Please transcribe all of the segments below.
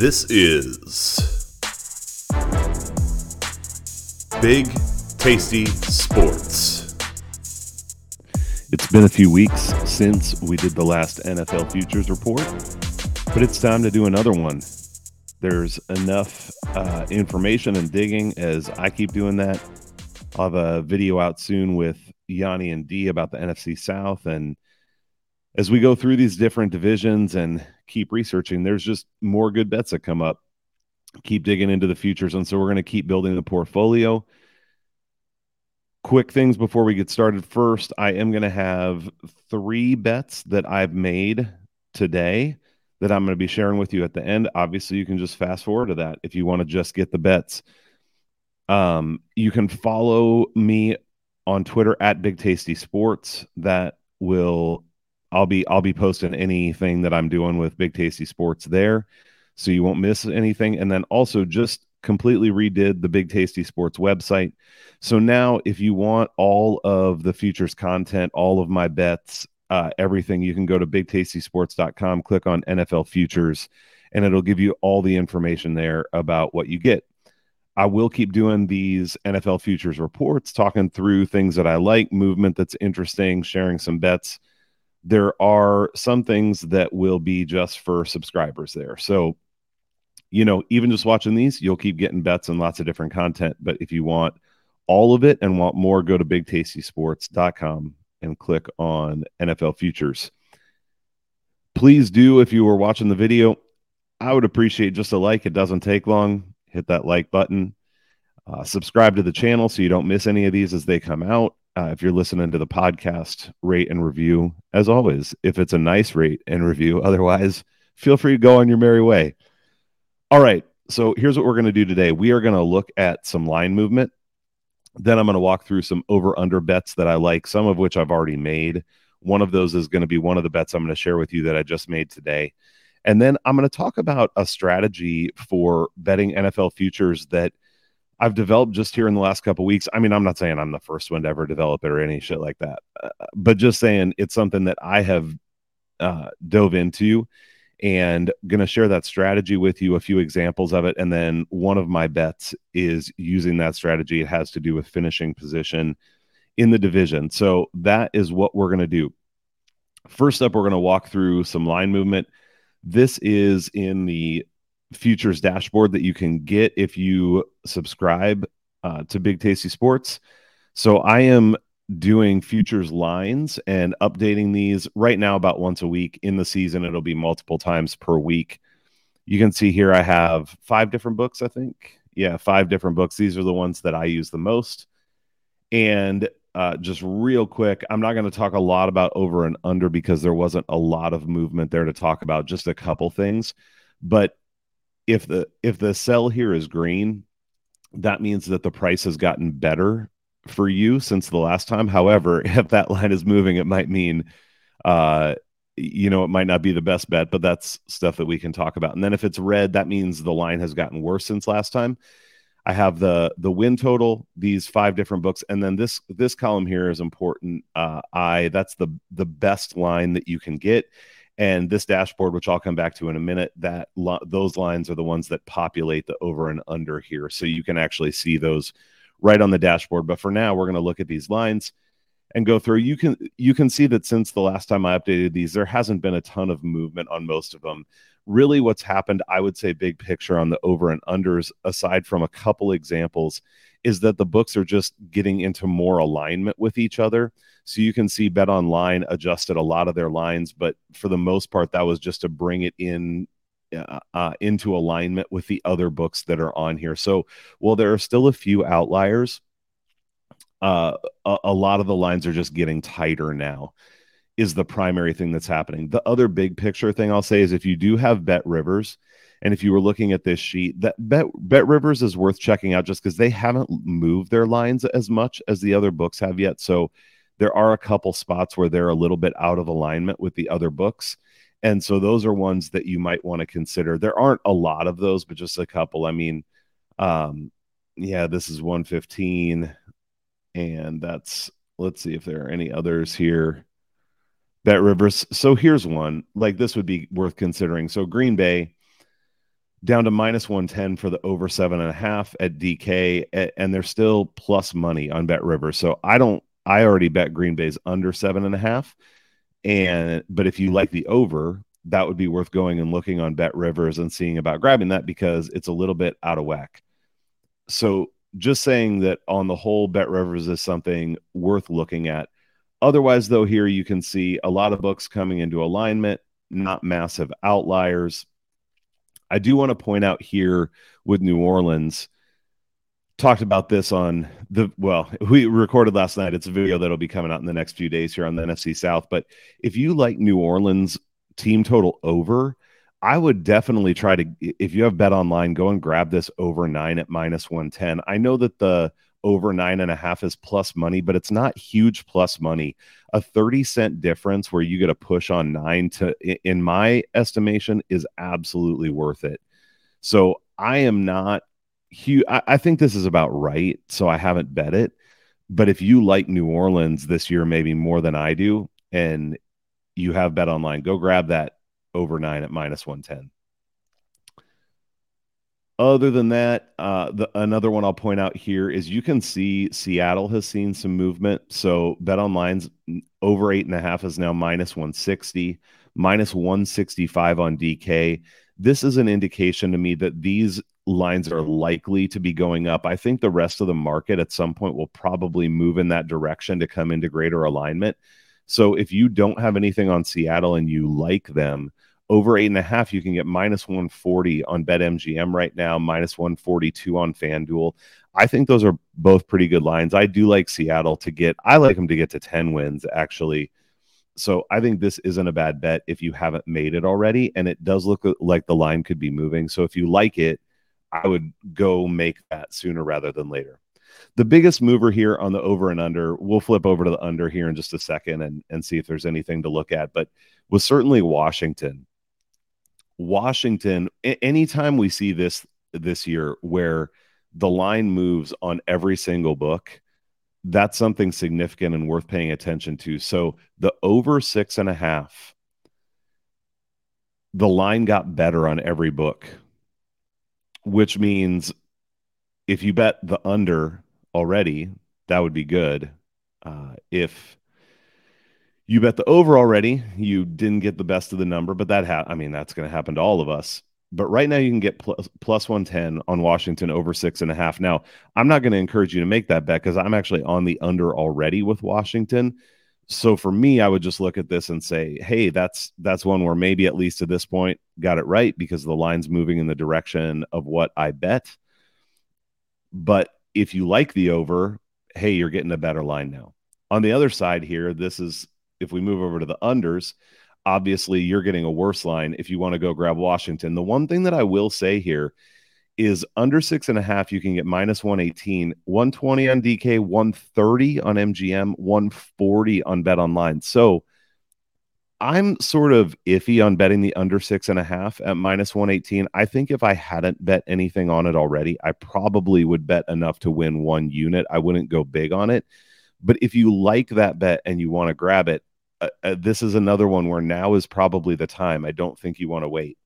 This is Big Tasty Sports. It's been a few weeks since we did the last NFL futures report, but it's time to do another one. There's enough uh, information and digging as I keep doing that. I'll have a video out soon with Yanni and D about the NFC South. And as we go through these different divisions and keep researching, there's just more good bets that come up. Keep digging into the futures. And so we're going to keep building the portfolio. Quick things before we get started. First, I am going to have three bets that I've made today that I'm going to be sharing with you at the end. Obviously, you can just fast forward to that if you want to just get the bets. Um, you can follow me on Twitter at Big Tasty Sports. That will I'll be I'll be posting anything that I'm doing with Big Tasty Sports there, so you won't miss anything. And then also just completely redid the Big Tasty Sports website. So now, if you want all of the futures content, all of my bets, uh, everything, you can go to BigTastySports.com, click on NFL futures, and it'll give you all the information there about what you get. I will keep doing these NFL futures reports, talking through things that I like, movement that's interesting, sharing some bets there are some things that will be just for subscribers there. So, you know, even just watching these, you'll keep getting bets and lots of different content. But if you want all of it and want more, go to bigtastysports.com and click on NFL futures. Please do, if you were watching the video, I would appreciate just a like. It doesn't take long. Hit that like button. Uh, subscribe to the channel so you don't miss any of these as they come out. Uh, if you're listening to the podcast, rate and review as always. If it's a nice rate and review, otherwise, feel free to go on your merry way. All right. So here's what we're going to do today. We are going to look at some line movement. Then I'm going to walk through some over under bets that I like, some of which I've already made. One of those is going to be one of the bets I'm going to share with you that I just made today. And then I'm going to talk about a strategy for betting NFL futures that I've developed just here in the last couple weeks. I mean, I'm not saying I'm the first one to ever develop it or any shit like that, uh, but just saying it's something that I have uh, dove into and going to share that strategy with you, a few examples of it. And then one of my bets is using that strategy. It has to do with finishing position in the division. So that is what we're going to do. First up, we're going to walk through some line movement. This is in the futures dashboard that you can get if you subscribe uh, to Big Tasty Sports. So I am doing futures lines and updating these right now about once a week. In the season, it'll be multiple times per week. You can see here I have five different books, I think. Yeah, five different books. These are the ones that I use the most. And uh, just real quick, I'm not going to talk a lot about over and under because there wasn't a lot of movement there to talk about, just a couple things. But if the if the cell here is green, that means that the price has gotten better for you since the last time. However, if that line is moving, it might mean uh you know, it might not be the best bet, but that's stuff that we can talk about. And then if it's red, that means the line has gotten worse since last time. I have the the win total, these five different books, and then this this column here is important. Uh, I that's the the best line that you can get, and this dashboard, which I'll come back to in a minute, that lo- those lines are the ones that populate the over and under here. So you can actually see those right on the dashboard. But for now, we're going to look at these lines and go through. You can you can see that since the last time I updated these, there hasn't been a ton of movement on most of them. Really, what's happened, I would say, big picture on the over and unders, aside from a couple examples, is that the books are just getting into more alignment with each other. So you can see Bet Online adjusted a lot of their lines, but for the most part, that was just to bring it in uh, uh, into alignment with the other books that are on here. So while there are still a few outliers, uh, a, a lot of the lines are just getting tighter now. Is the primary thing that's happening. The other big picture thing I'll say is if you do have Bet Rivers, and if you were looking at this sheet, that Bet, Bet Rivers is worth checking out just because they haven't moved their lines as much as the other books have yet. So there are a couple spots where they're a little bit out of alignment with the other books. And so those are ones that you might want to consider. There aren't a lot of those, but just a couple. I mean, um, yeah, this is 115. And that's, let's see if there are any others here. Bet Rivers. So here's one like this would be worth considering. So Green Bay down to minus 110 for the over seven and a half at DK, and they're still plus money on Bet River. So I don't, I already bet Green Bay's under seven and a half. And, but if you like the over, that would be worth going and looking on Bet Rivers and seeing about grabbing that because it's a little bit out of whack. So just saying that on the whole, Bet Rivers is something worth looking at. Otherwise, though, here you can see a lot of books coming into alignment, not massive outliers I do want to point out here with New Orleans, talked about this on the well, we recorded last night. It's a video that'll be coming out in the next few days here on the NFC South. But if you like New Orleans team total over, I would definitely try to if you have bet online, go and grab this over nine at minus 110. I know that the over nine and a half is plus money, but it's not huge plus money. A 30 cent difference where you get a push on nine to, in my estimation, is absolutely worth it. So I am not huge. I, I think this is about right. So I haven't bet it. But if you like New Orleans this year, maybe more than I do, and you have bet online, go grab that over nine at minus 110. Other than that, uh, the, another one I'll point out here is you can see Seattle has seen some movement. So Bet Online's over eight and a half is now minus 160, minus 165 on DK. This is an indication to me that these lines are likely to be going up. I think the rest of the market at some point will probably move in that direction to come into greater alignment. So if you don't have anything on Seattle and you like them, over eight and a half, you can get minus 140 on BetMGM right now, minus 142 on FanDuel. I think those are both pretty good lines. I do like Seattle to get, I like them to get to 10 wins, actually. So I think this isn't a bad bet if you haven't made it already. And it does look like the line could be moving. So if you like it, I would go make that sooner rather than later. The biggest mover here on the over and under, we'll flip over to the under here in just a second and, and see if there's anything to look at, but was certainly Washington. Washington, anytime we see this this year where the line moves on every single book, that's something significant and worth paying attention to. So the over six and a half, the line got better on every book, which means if you bet the under already, that would be good. Uh, if you bet the over already. You didn't get the best of the number, but that ha- I mean that's going to happen to all of us. But right now you can get plus, plus 110 on Washington over six and a half. Now, I'm not going to encourage you to make that bet because I'm actually on the under already with Washington. So for me, I would just look at this and say, hey, that's that's one where maybe at least to this point got it right because the line's moving in the direction of what I bet. But if you like the over, hey, you're getting a better line now. On the other side here, this is if we move over to the unders, obviously you're getting a worse line if you want to go grab Washington. The one thing that I will say here is under six and a half, you can get minus 118, 120 on DK, 130 on MGM, 140 on Bet Online. So I'm sort of iffy on betting the under six and a half at minus 118. I think if I hadn't bet anything on it already, I probably would bet enough to win one unit. I wouldn't go big on it. But if you like that bet and you want to grab it, uh, uh, this is another one where now is probably the time. I don't think you want to wait.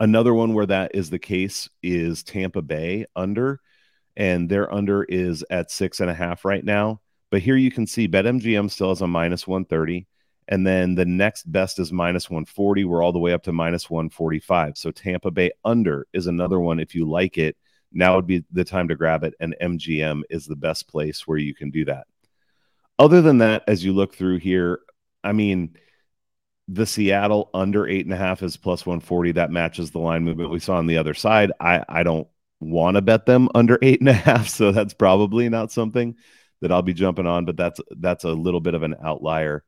Another one where that is the case is Tampa Bay under, and their under is at six and a half right now. But here you can see BetMGM still has a minus 130. And then the next best is minus 140. We're all the way up to minus 145. So Tampa Bay under is another one. If you like it, now would be the time to grab it. And MGM is the best place where you can do that. Other than that, as you look through here, I mean, the Seattle under eight and a half is plus 140. That matches the line movement we saw on the other side. I, I don't want to bet them under eight and a half. So that's probably not something that I'll be jumping on, but that's that's a little bit of an outlier.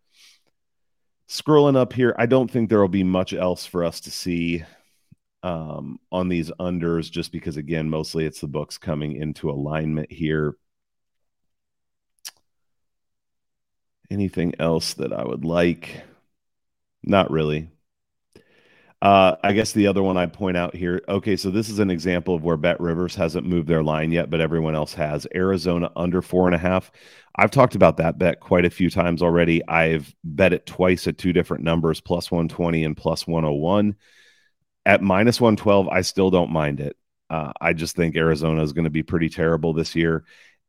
Scrolling up here, I don't think there will be much else for us to see um, on these unders, just because again, mostly it's the books coming into alignment here. Anything else that I would like? Not really. Uh, I guess the other one I point out here. Okay, so this is an example of where Bet Rivers hasn't moved their line yet, but everyone else has. Arizona under four and a half. I've talked about that bet quite a few times already. I've bet it twice at two different numbers, plus 120 and plus 101. at minus 112, I still don't mind it. Uh, I just think Arizona is going to be pretty terrible this year.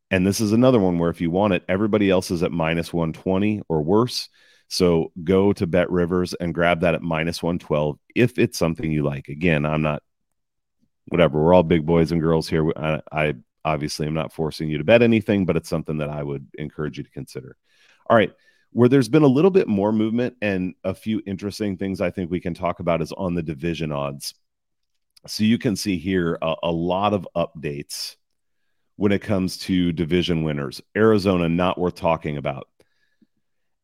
And this is another one where if you want it, everybody else is at minus 120 or worse. So go to Bet Rivers and grab that at minus 112 if it's something you like. Again, I'm not, whatever, we're all big boys and girls here. I, I obviously am not forcing you to bet anything, but it's something that I would encourage you to consider. All right. Where there's been a little bit more movement and a few interesting things I think we can talk about is on the division odds. So you can see here a, a lot of updates when it comes to division winners. Arizona, not worth talking about.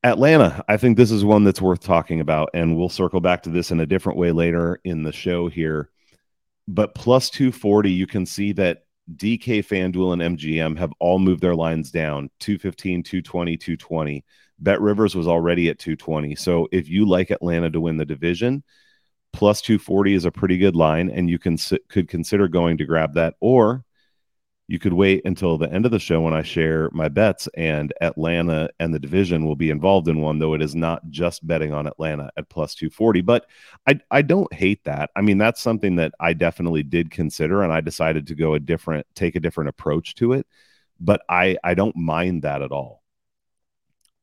Atlanta, I think this is one that's worth talking about, and we'll circle back to this in a different way later in the show here. But plus 240, you can see that DK, FanDuel, and MGM have all moved their lines down 215, 220, 220. Bet Rivers was already at 220. So if you like Atlanta to win the division, plus 240 is a pretty good line, and you can could consider going to grab that. Or you could wait until the end of the show when I share my bets, and Atlanta and the division will be involved in one, though it is not just betting on Atlanta at plus 240. But I, I don't hate that. I mean, that's something that I definitely did consider, and I decided to go a different, take a different approach to it. But I, I don't mind that at all.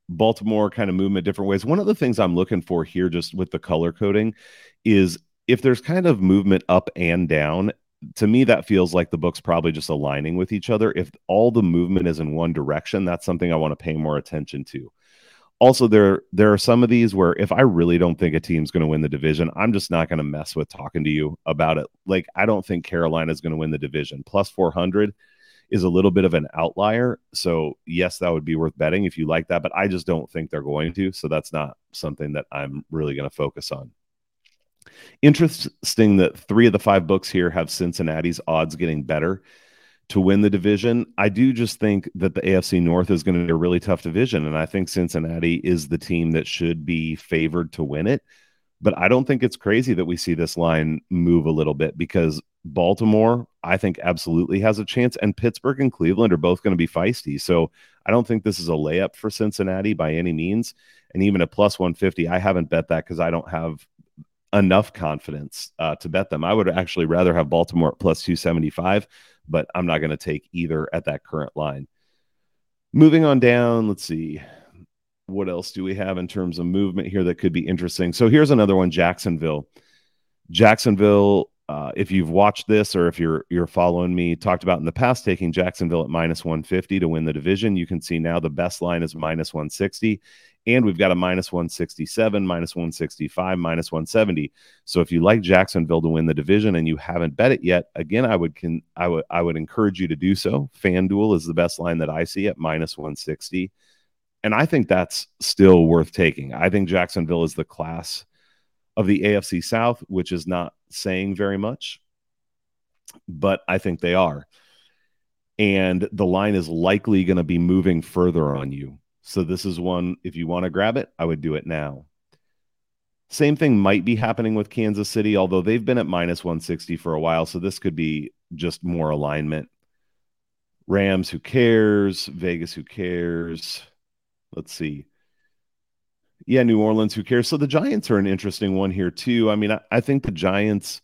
Baltimore kind of movement different ways. One of the things I'm looking for here, just with the color coding, is if there's kind of movement up and down to me that feels like the book's probably just aligning with each other. If all the movement is in one direction that's something i want to pay more attention to. Also there there are some of these where if i really don't think a team's going to win the division i'm just not going to mess with talking to you about it. Like i don't think carolina is going to win the division. Plus 400 is a little bit of an outlier. So yes that would be worth betting if you like that but i just don't think they're going to so that's not something that i'm really going to focus on Interesting that three of the five books here have Cincinnati's odds getting better to win the division. I do just think that the AFC North is going to be a really tough division. And I think Cincinnati is the team that should be favored to win it. But I don't think it's crazy that we see this line move a little bit because Baltimore, I think, absolutely has a chance. And Pittsburgh and Cleveland are both going to be feisty. So I don't think this is a layup for Cincinnati by any means. And even a plus 150, I haven't bet that because I don't have enough confidence uh, to bet them. I would actually rather have Baltimore plus 275, but I'm not going to take either at that current line. Moving on down, let's see. What else do we have in terms of movement here that could be interesting? So here's another one Jacksonville. Jacksonville, uh, if you've watched this or if you're you're following me, talked about in the past taking Jacksonville at minus 150 to win the division. You can see now the best line is minus 160 and we've got a minus 167, minus 165, minus 170. So if you like Jacksonville to win the division and you haven't bet it yet, again, I would can I would I would encourage you to do so. FanDuel is the best line that I see at minus 160. And I think that's still worth taking. I think Jacksonville is the class of the AFC South, which is not saying very much, but I think they are. And the line is likely going to be moving further on you so this is one, if you want to grab it, I would do it now. Same thing might be happening with Kansas City, although they've been at minus 160 for a while. So this could be just more alignment. Rams, who cares? Vegas, who cares? Let's see. Yeah, New Orleans, who cares? So the Giants are an interesting one here, too. I mean, I, I think the Giants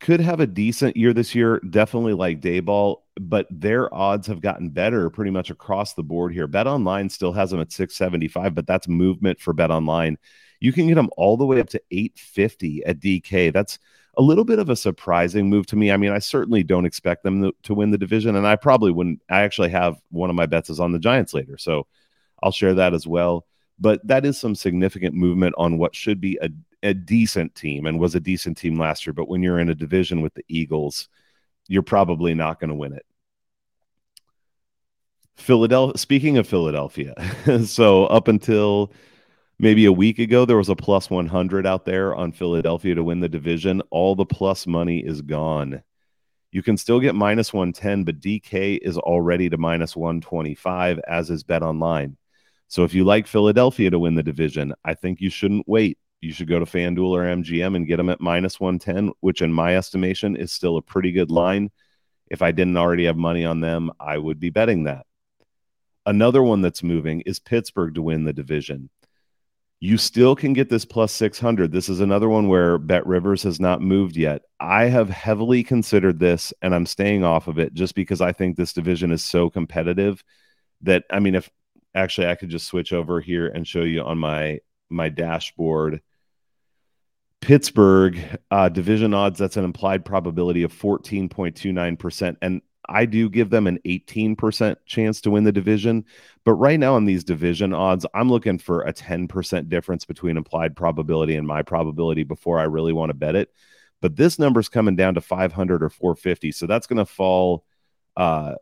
could have a decent year this year, definitely like Daboll, but their odds have gotten better pretty much across the board here. Bet Online still has them at 675, but that's movement for Bet Online. You can get them all the way up to 850 at DK. That's a little bit of a surprising move to me. I mean, I certainly don't expect them to win the division, and I probably wouldn't. I actually have one of my bets is on the Giants later, so I'll share that as well. But that is some significant movement on what should be a a decent team and was a decent team last year. But when you're in a division with the Eagles, you're probably not going to win it. Philadelphia. Speaking of Philadelphia, so up until maybe a week ago, there was a plus 100 out there on Philadelphia to win the division. All the plus money is gone. You can still get minus 110, but DK is already to minus 125, as is Bet Online. So if you like Philadelphia to win the division, I think you shouldn't wait you should go to FanDuel or MGM and get them at minus 110, which in my estimation is still a pretty good line. If I didn't already have money on them, I would be betting that. Another one that's moving is Pittsburgh to win the division. You still can get this plus 600. This is another one where Bet Rivers has not moved yet. I have heavily considered this and I'm staying off of it just because I think this division is so competitive that I mean if actually I could just switch over here and show you on my my dashboard Pittsburgh uh, division odds that's an implied probability of 14.29% and I do give them an 18% chance to win the division. But right now, on these division odds, I'm looking for a 10% difference between implied probability and my probability before I really want to bet it. But this number's coming down to 500 or 450. So that's going to fall, uh,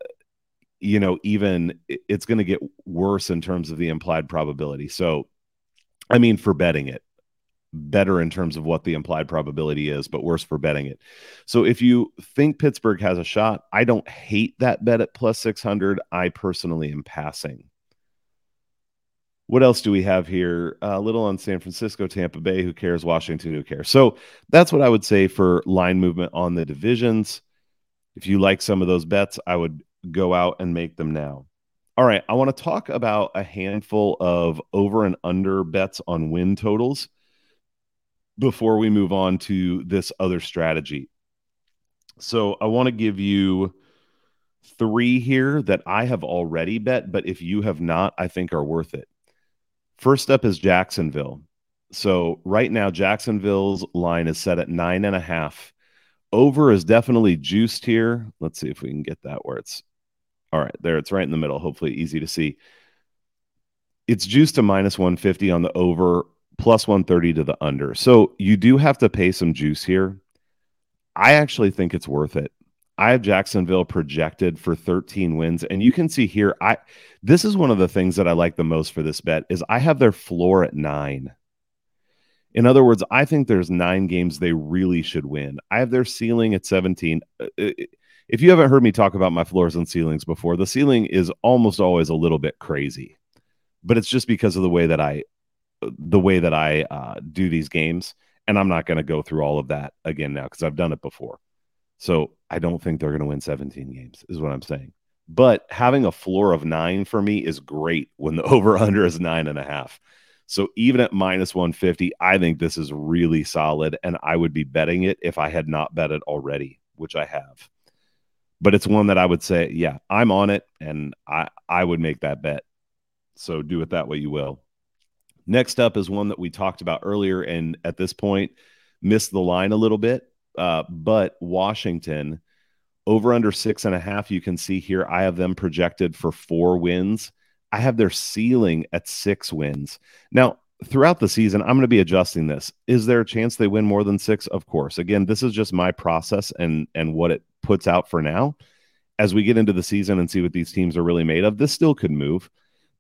you know, even it's going to get worse in terms of the implied probability. So, I mean, for betting it, better in terms of what the implied probability is, but worse for betting it. So if you think Pittsburgh has a shot, I don't hate that bet at plus 600. I personally am passing. What else do we have here? A little on San Francisco, Tampa Bay. Who cares? Washington, who cares? So that's what I would say for line movement on the divisions. If you like some of those bets, I would go out and make them now. All right. I want to talk about a handful of over and under bets on win totals before we move on to this other strategy. So I want to give you three here that I have already bet, but if you have not, I think are worth it. First up is Jacksonville. So right now, Jacksonville's line is set at nine and a half. Over is definitely juiced here. Let's see if we can get that where it's all right. There, it's right in the middle. Hopefully, easy to see. It's juiced to minus 150 on the over plus 130 to the under. So you do have to pay some juice here. I actually think it's worth it. I have Jacksonville projected for 13 wins and you can see here I this is one of the things that I like the most for this bet is I have their floor at 9. In other words, I think there's 9 games they really should win. I have their ceiling at 17. Uh, uh, if you haven't heard me talk about my floors and ceilings before, the ceiling is almost always a little bit crazy. But it's just because of the way that I the way that I uh, do these games. And I'm not going to go through all of that again now because I've done it before. So I don't think they're going to win 17 games, is what I'm saying. But having a floor of nine for me is great when the over under is nine and a half. So even at minus 150, I think this is really solid. And I would be betting it if I had not bet it already, which I have. But it's one that I would say, yeah, I'm on it and I, I would make that bet. So do it that way you will. Next up is one that we talked about earlier, and at this point, missed the line a little bit. Uh, but Washington over under six and a half. You can see here, I have them projected for four wins. I have their ceiling at six wins. Now, throughout the season, I'm going to be adjusting this. Is there a chance they win more than six? Of course. Again, this is just my process and and what it puts out for now. As we get into the season and see what these teams are really made of, this still could move.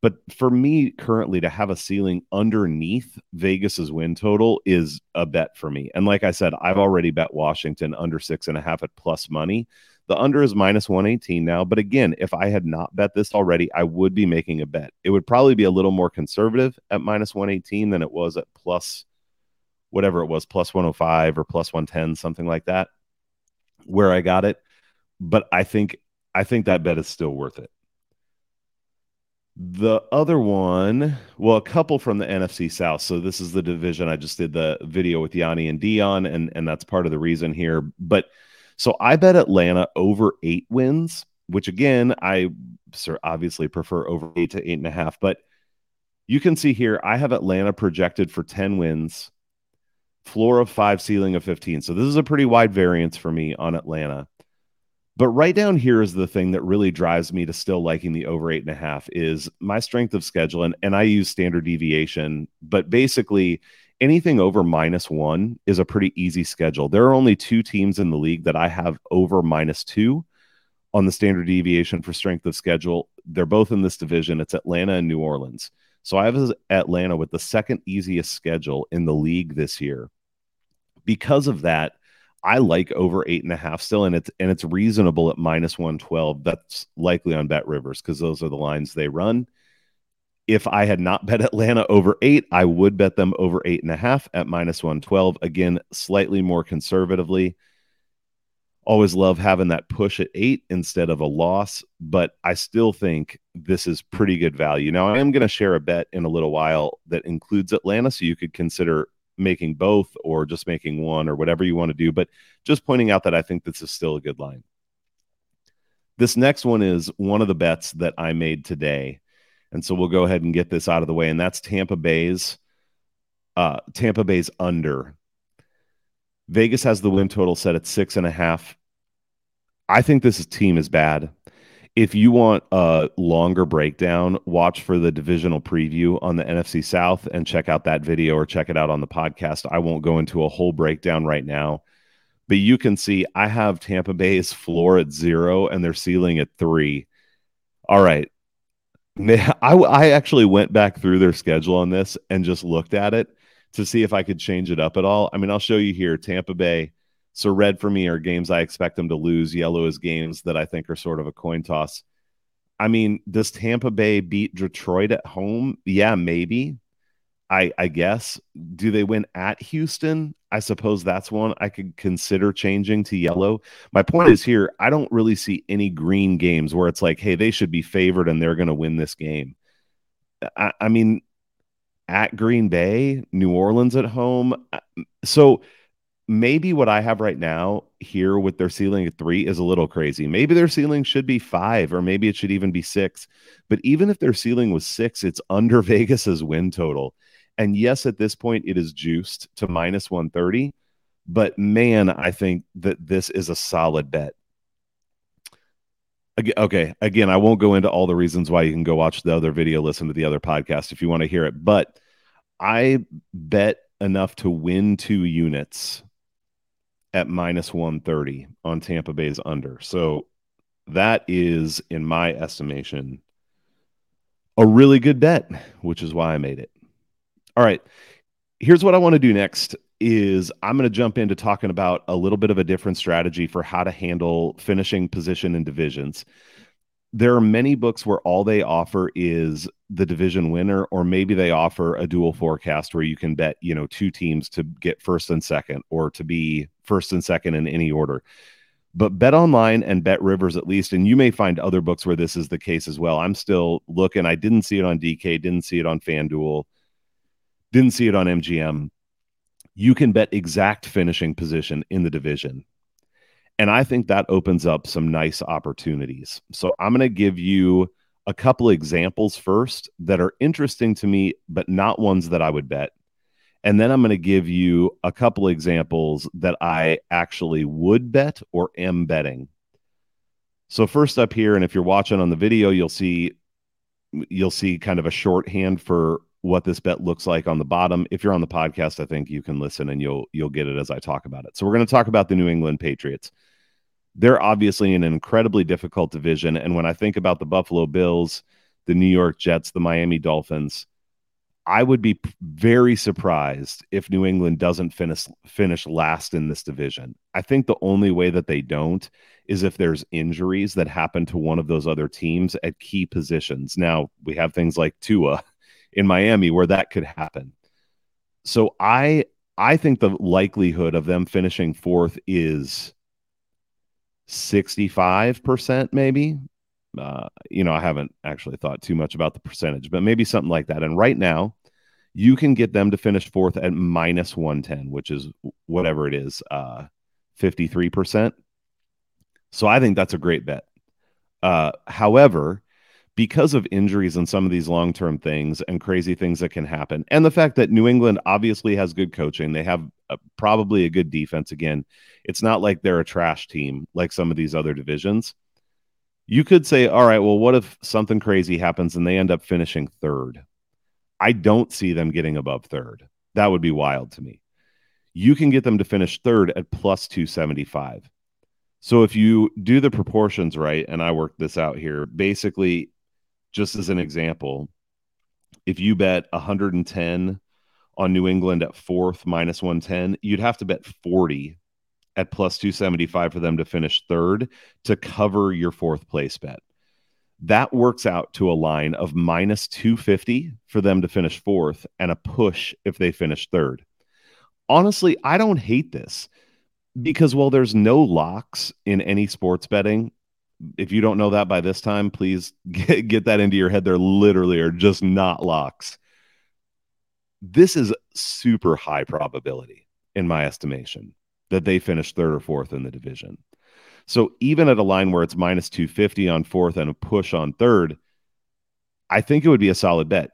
But for me currently to have a ceiling underneath Vegas's win total is a bet for me. And like I said, I've already bet Washington under six and a half at plus money. The under is minus 118 now. But again, if I had not bet this already, I would be making a bet. It would probably be a little more conservative at minus 118 than it was at plus whatever it was, plus 105 or plus 110, something like that, where I got it. But I think I think that bet is still worth it. The other one, well, a couple from the NFC South. So this is the division I just did the video with Yanni and Dion, and and that's part of the reason here. But so I bet Atlanta over eight wins, which again I obviously prefer over eight to eight and a half. But you can see here I have Atlanta projected for ten wins, floor of five, ceiling of fifteen. So this is a pretty wide variance for me on Atlanta. But right down here is the thing that really drives me to still liking the over eight and a half is my strength of schedule. And, and I use standard deviation, but basically anything over minus one is a pretty easy schedule. There are only two teams in the league that I have over minus two on the standard deviation for strength of schedule. They're both in this division. It's Atlanta and New Orleans. So I have Atlanta with the second easiest schedule in the league this year. Because of that, I like over eight and a half still, and it's and it's reasonable at minus one twelve. That's likely on Bet Rivers because those are the lines they run. If I had not bet Atlanta over eight, I would bet them over eight and a half at minus one twelve. Again, slightly more conservatively. always love having that push at eight instead of a loss, but I still think this is pretty good value. Now, I am going to share a bet in a little while that includes Atlanta, so you could consider making both or just making one or whatever you want to do. But just pointing out that I think this is still a good line. This next one is one of the bets that I made today. And so we'll go ahead and get this out of the way. And that's Tampa Bay's uh, Tampa Bay's under. Vegas has the win total set at six and a half. I think this team is bad. If you want a longer breakdown, watch for the divisional preview on the NFC South and check out that video or check it out on the podcast. I won't go into a whole breakdown right now, but you can see I have Tampa Bay's floor at zero and their ceiling at three. All right. I, I actually went back through their schedule on this and just looked at it to see if I could change it up at all. I mean, I'll show you here Tampa Bay. So, red for me are games I expect them to lose, yellow is games that I think are sort of a coin toss. I mean, does Tampa Bay beat Detroit at home? Yeah, maybe. I I guess. Do they win at Houston? I suppose that's one I could consider changing to yellow. My point is here, I don't really see any green games where it's like, hey, they should be favored and they're going to win this game. I, I mean, at Green Bay, New Orleans at home. Uh, so maybe what I have right now here with their ceiling at three is a little crazy. Maybe their ceiling should be five, or maybe it should even be six. But even if their ceiling was six, it's under Vegas's win total. And yes, at this point, it is juiced to minus 130. But man, I think that this is a solid bet. Okay, again, I won't go into all the reasons why you can go watch the other video, listen to the other podcast if you want to hear it. But I bet enough to win two units at minus 130 on Tampa Bay's under. So that is, in my estimation, a really good bet, which is why I made it. All right. Here's what I want to do next is I'm going to jump into talking about a little bit of a different strategy for how to handle finishing position in divisions. There are many books where all they offer is the division winner, or maybe they offer a dual forecast where you can bet, you know, two teams to get first and second or to be first and second in any order. But Bet Online and Bet Rivers, at least, and you may find other books where this is the case as well. I'm still looking. I didn't see it on DK, didn't see it on FanDuel, didn't see it on MGM you can bet exact finishing position in the division. And I think that opens up some nice opportunities. So I'm going to give you a couple examples first that are interesting to me, but not ones that I would bet. And then I'm going to give you a couple examples that I actually would bet or am betting. So first up here, and if you're watching on the video, you'll see you'll see kind of a shorthand for what this bet looks like on the bottom. If you're on the podcast, I think you can listen and you'll you'll get it as I talk about it. So we're going to talk about the New England Patriots. They're obviously in an incredibly difficult division and when I think about the Buffalo Bills, the New York Jets, the Miami Dolphins, I would be very surprised if New England doesn't finish finish last in this division. I think the only way that they don't is if there's injuries that happen to one of those other teams at key positions. Now, we have things like Tua in Miami where that could happen. So I I think the likelihood of them finishing fourth is 65% maybe. Uh, you know, I haven't actually thought too much about the percentage, but maybe something like that. And right now, you can get them to finish fourth at minus 110, which is whatever it is, uh, 53%. So I think that's a great bet. Uh, however, because of injuries and some of these long term things and crazy things that can happen, and the fact that New England obviously has good coaching, they have a, probably a good defense. Again, it's not like they're a trash team like some of these other divisions. You could say, all right, well, what if something crazy happens and they end up finishing third? I don't see them getting above third. That would be wild to me. You can get them to finish third at plus 275. So if you do the proportions right, and I work this out here, basically just as an example, if you bet 110 on New England at fourth minus 110, you'd have to bet 40 at plus 275 for them to finish third to cover your fourth place bet. That works out to a line of minus 250 for them to finish fourth and a push if they finish third. Honestly, I don't hate this because while there's no locks in any sports betting, if you don't know that by this time, please get, get that into your head. There literally are just not locks. This is super high probability, in my estimation, that they finish third or fourth in the division. So even at a line where it's minus 250 on fourth and a push on third, I think it would be a solid bet.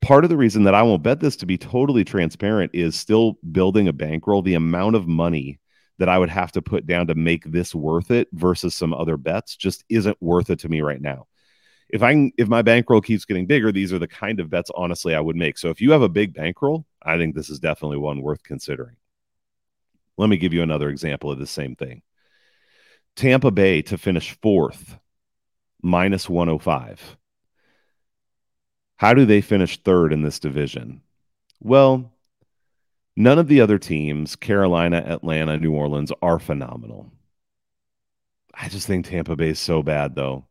Part of the reason that I won't bet this to be totally transparent is still building a bankroll. The amount of money that I would have to put down to make this worth it versus some other bets just isn't worth it to me right now. If I if my bankroll keeps getting bigger, these are the kind of bets honestly I would make. So if you have a big bankroll, I think this is definitely one worth considering. Let me give you another example of the same thing. Tampa Bay to finish fourth, minus 105. How do they finish third in this division? Well, None of the other teams, Carolina, Atlanta, New Orleans, are phenomenal. I just think Tampa Bay is so bad, though.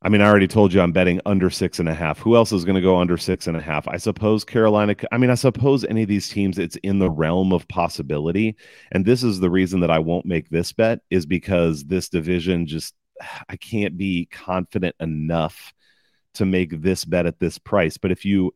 I mean, I already told you I'm betting under six and a half. Who else is going to go under six and a half? I suppose Carolina. I mean, I suppose any of these teams, it's in the realm of possibility. And this is the reason that I won't make this bet is because this division just, I can't be confident enough to make this bet at this price. But if you,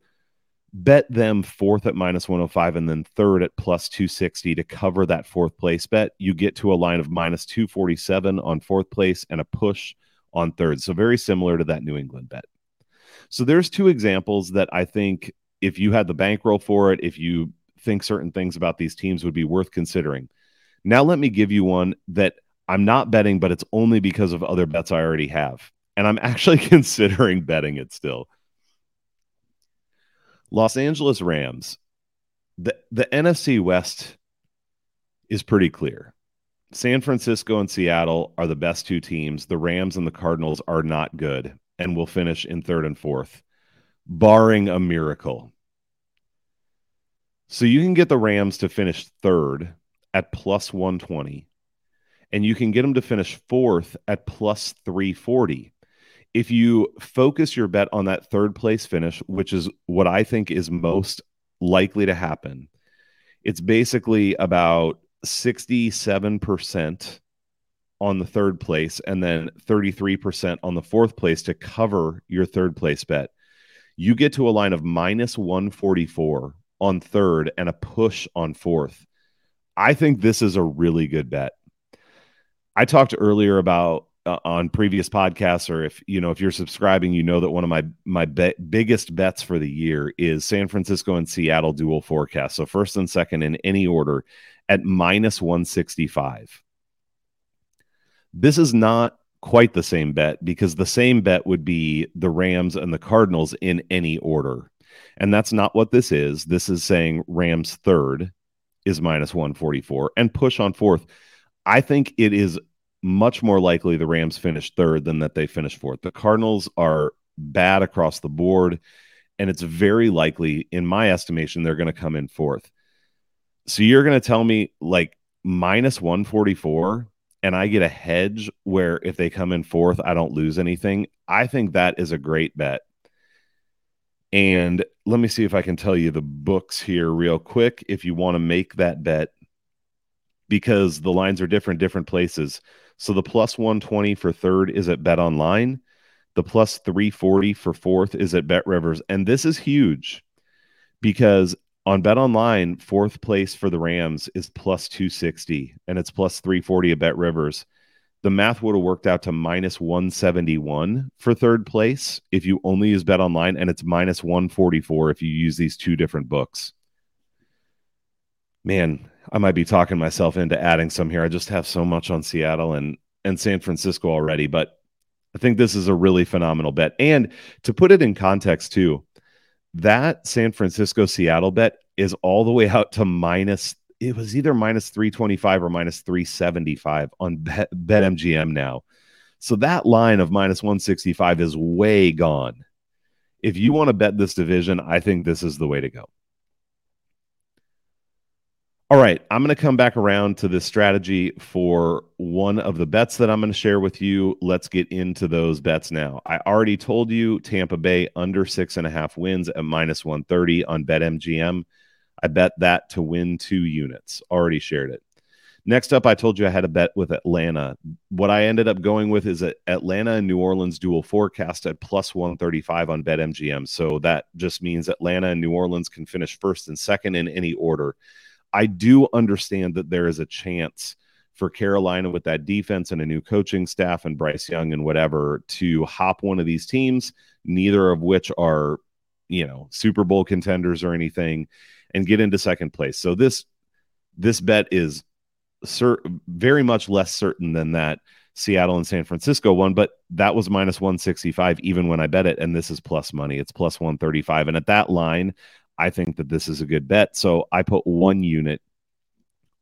bet them fourth at minus 105 and then third at plus 260 to cover that fourth place bet. You get to a line of minus 247 on fourth place and a push on third. So very similar to that New England bet. So there's two examples that I think if you had the bankroll for it, if you think certain things about these teams would be worth considering. Now let me give you one that I'm not betting, but it's only because of other bets I already have. And I'm actually considering betting it still. Los Angeles Rams, the, the NFC West is pretty clear. San Francisco and Seattle are the best two teams. The Rams and the Cardinals are not good and will finish in third and fourth, barring a miracle. So you can get the Rams to finish third at plus 120, and you can get them to finish fourth at plus 340 if you focus your bet on that third place finish, which is what I think is most likely to happen, it's basically about 67% on the third place and then 33% on the fourth place to cover your third place bet. You get to a line of minus 144 on third and a push on fourth. I think this is a really good bet. I talked earlier about uh, on previous podcasts or if you know if you're subscribing you know that one of my my be- biggest bets for the year is san francisco and seattle dual forecast so first and second in any order at minus 165 this is not quite the same bet because the same bet would be the rams and the cardinals in any order. And that's not what this is. This is saying rams third is minus 144 and push on fourth. I think it is much more likely the Rams finish third than that they finish fourth. The Cardinals are bad across the board, and it's very likely, in my estimation, they're going to come in fourth. So you're going to tell me like minus 144 and I get a hedge where if they come in fourth, I don't lose anything. I think that is a great bet. And let me see if I can tell you the books here real quick if you want to make that bet because the lines are different, different places. So the plus 120 for third is at Bet Online. The plus 340 for fourth is at Bet Rivers. And this is huge because on Bet Online, fourth place for the Rams is plus 260 and it's plus 340 at Bet Rivers. The math would have worked out to minus 171 for third place if you only use Bet Online, and it's minus 144 if you use these two different books. Man, I might be talking myself into adding some here. I just have so much on Seattle and and San Francisco already, but I think this is a really phenomenal bet. And to put it in context too, that San Francisco Seattle bet is all the way out to minus it was either minus 325 or minus 375 on bet, BetMGM now. So that line of minus 165 is way gone. If you want to bet this division, I think this is the way to go. All right, I'm going to come back around to this strategy for one of the bets that I'm going to share with you. Let's get into those bets now. I already told you Tampa Bay under six and a half wins at minus 130 on BetMGM. I bet that to win two units. Already shared it. Next up, I told you I had a bet with Atlanta. What I ended up going with is Atlanta and New Orleans dual forecast at plus 135 on BetMGM. So that just means Atlanta and New Orleans can finish first and second in any order. I do understand that there is a chance for Carolina with that defense and a new coaching staff and Bryce Young and whatever to hop one of these teams, neither of which are, you know, Super Bowl contenders or anything, and get into second place. So this this bet is cer- very much less certain than that Seattle and San Francisco one, but that was minus 165 even when I bet it. And this is plus money. It's plus 135. And at that line, I think that this is a good bet. So I put one unit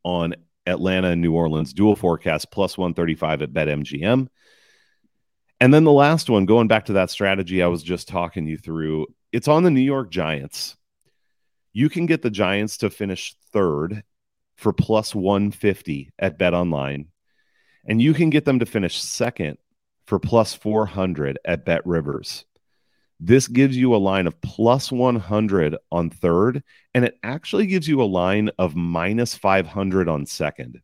on Atlanta and New Orleans dual forecast plus 135 at BetMGM. And then the last one, going back to that strategy I was just talking you through, it's on the New York Giants. You can get the Giants to finish third for plus 150 at Bet Online. And you can get them to finish second for plus 400 at Bet Rivers. This gives you a line of plus 100 on third, and it actually gives you a line of minus 500 on second.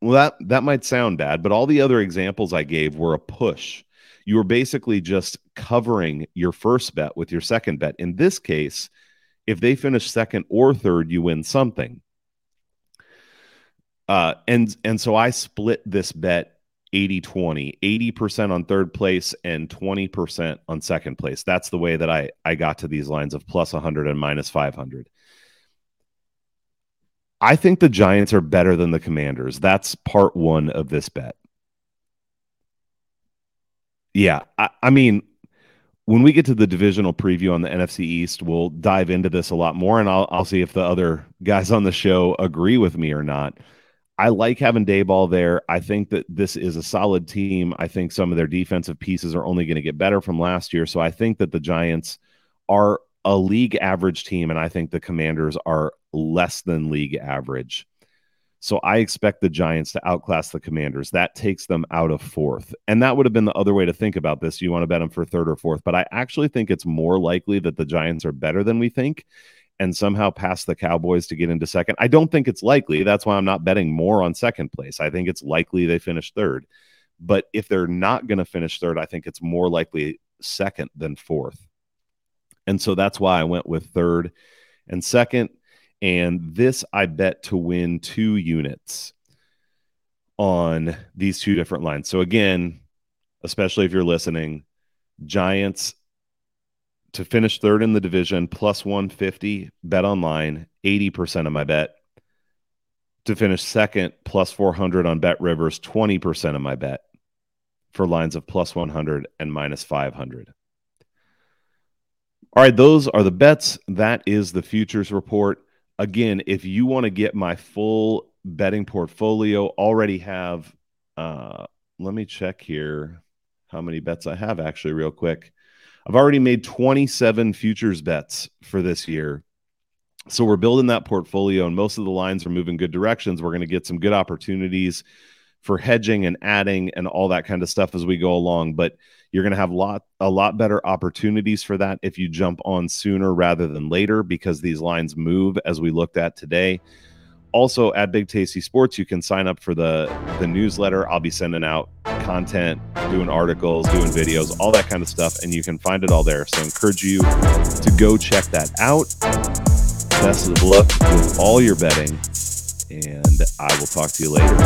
Well, that, that might sound bad, but all the other examples I gave were a push. You were basically just covering your first bet with your second bet. In this case, if they finish second or third, you win something. Uh, and and so I split this bet 80 20, 80% on third place and 20% on second place. That's the way that I, I got to these lines of plus 100 and minus 500. I think the Giants are better than the Commanders. That's part one of this bet. Yeah. I, I mean, when we get to the divisional preview on the NFC East, we'll dive into this a lot more and I'll, I'll see if the other guys on the show agree with me or not. I like having Daboll there. I think that this is a solid team. I think some of their defensive pieces are only going to get better from last year. So I think that the Giants are a league average team, and I think the Commanders are less than league average. So I expect the Giants to outclass the Commanders. That takes them out of fourth. And that would have been the other way to think about this. You want to bet them for third or fourth, but I actually think it's more likely that the Giants are better than we think and somehow pass the Cowboys to get into second. I don't think it's likely. That's why I'm not betting more on second place. I think it's likely they finish third. But if they're not going to finish third, I think it's more likely second than fourth. And so that's why I went with third and second. And this I bet to win two units on these two different lines. So again, especially if you're listening, Giants to finish third in the division, plus 150, bet online, 80% of my bet. To finish second, plus 400 on Bet Rivers, 20% of my bet for lines of plus 100 and minus 500. All right, those are the bets. That is the futures report. Again, if you want to get my full betting portfolio, already have, uh, let me check here how many bets I have actually, real quick. I've already made 27 futures bets for this year. So we're building that portfolio, and most of the lines are moving good directions. We're going to get some good opportunities for hedging and adding and all that kind of stuff as we go along. But you're going to have lot a lot better opportunities for that if you jump on sooner rather than later because these lines move as we looked at today. Also at Big Tasty Sports, you can sign up for the the newsletter. I'll be sending out content, doing articles, doing videos, all that kind of stuff, and you can find it all there. So I encourage you to go check that out. Best of luck with all your betting, and I will talk to you later.